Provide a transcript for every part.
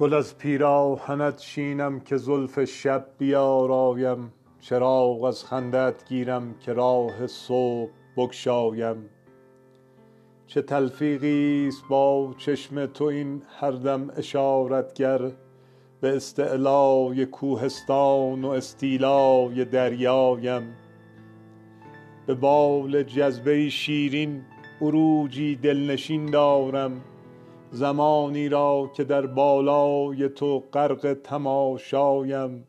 گل از پیراهنت چینم که زلف شب بیارایم چراغ از خنده ات گیرم که راه صبح بگشایم. چه تلفیقی است با چشم تو این هر دم اشارتگر به استعلای کوهستان و استیلای دریایم. به بال جذبه شیرین عروجی دلنشین دارم زمانی را که در بالای تو غرق تماشایم.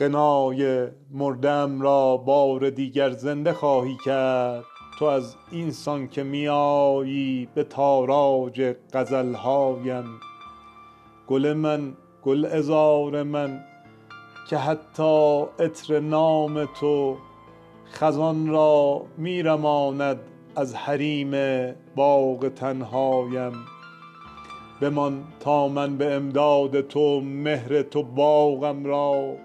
غنای مرده ام را بار دیگر زنده خواهی کرد. تو از این سان که می آیی به تاراج غزل هایم گل من گلعذار من که حتی عطر نام تو خزان را می رماند از حریم باغ تنهایم. بمان تا من به امداد تو مهر تو باغم را.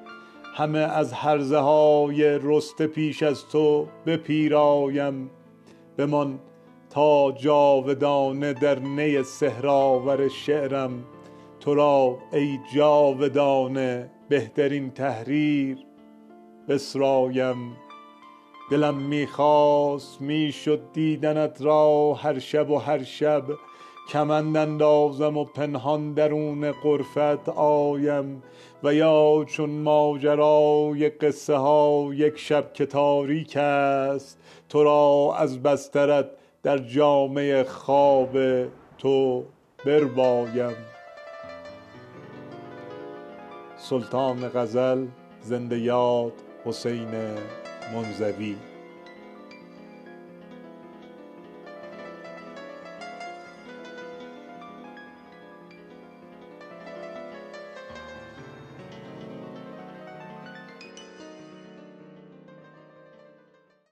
همه از هرزه های رسته پیش از تو بپیرایم. بمان تا جاودانه در نی سحرآور شعرم. تو را ای جاودانه بهترین تحریر بسرایم. دلم می خواست می شد دیدنت را هر شب و هر شب. کمند اندازم و پنهان درون غرفت آیم. و یا چون ماجرای قصه ها یک شب که تاریک است تو را از بسترت در جامه خواب تو بربایم. سلطان غزل زنده یاد. Hossein Monzavi.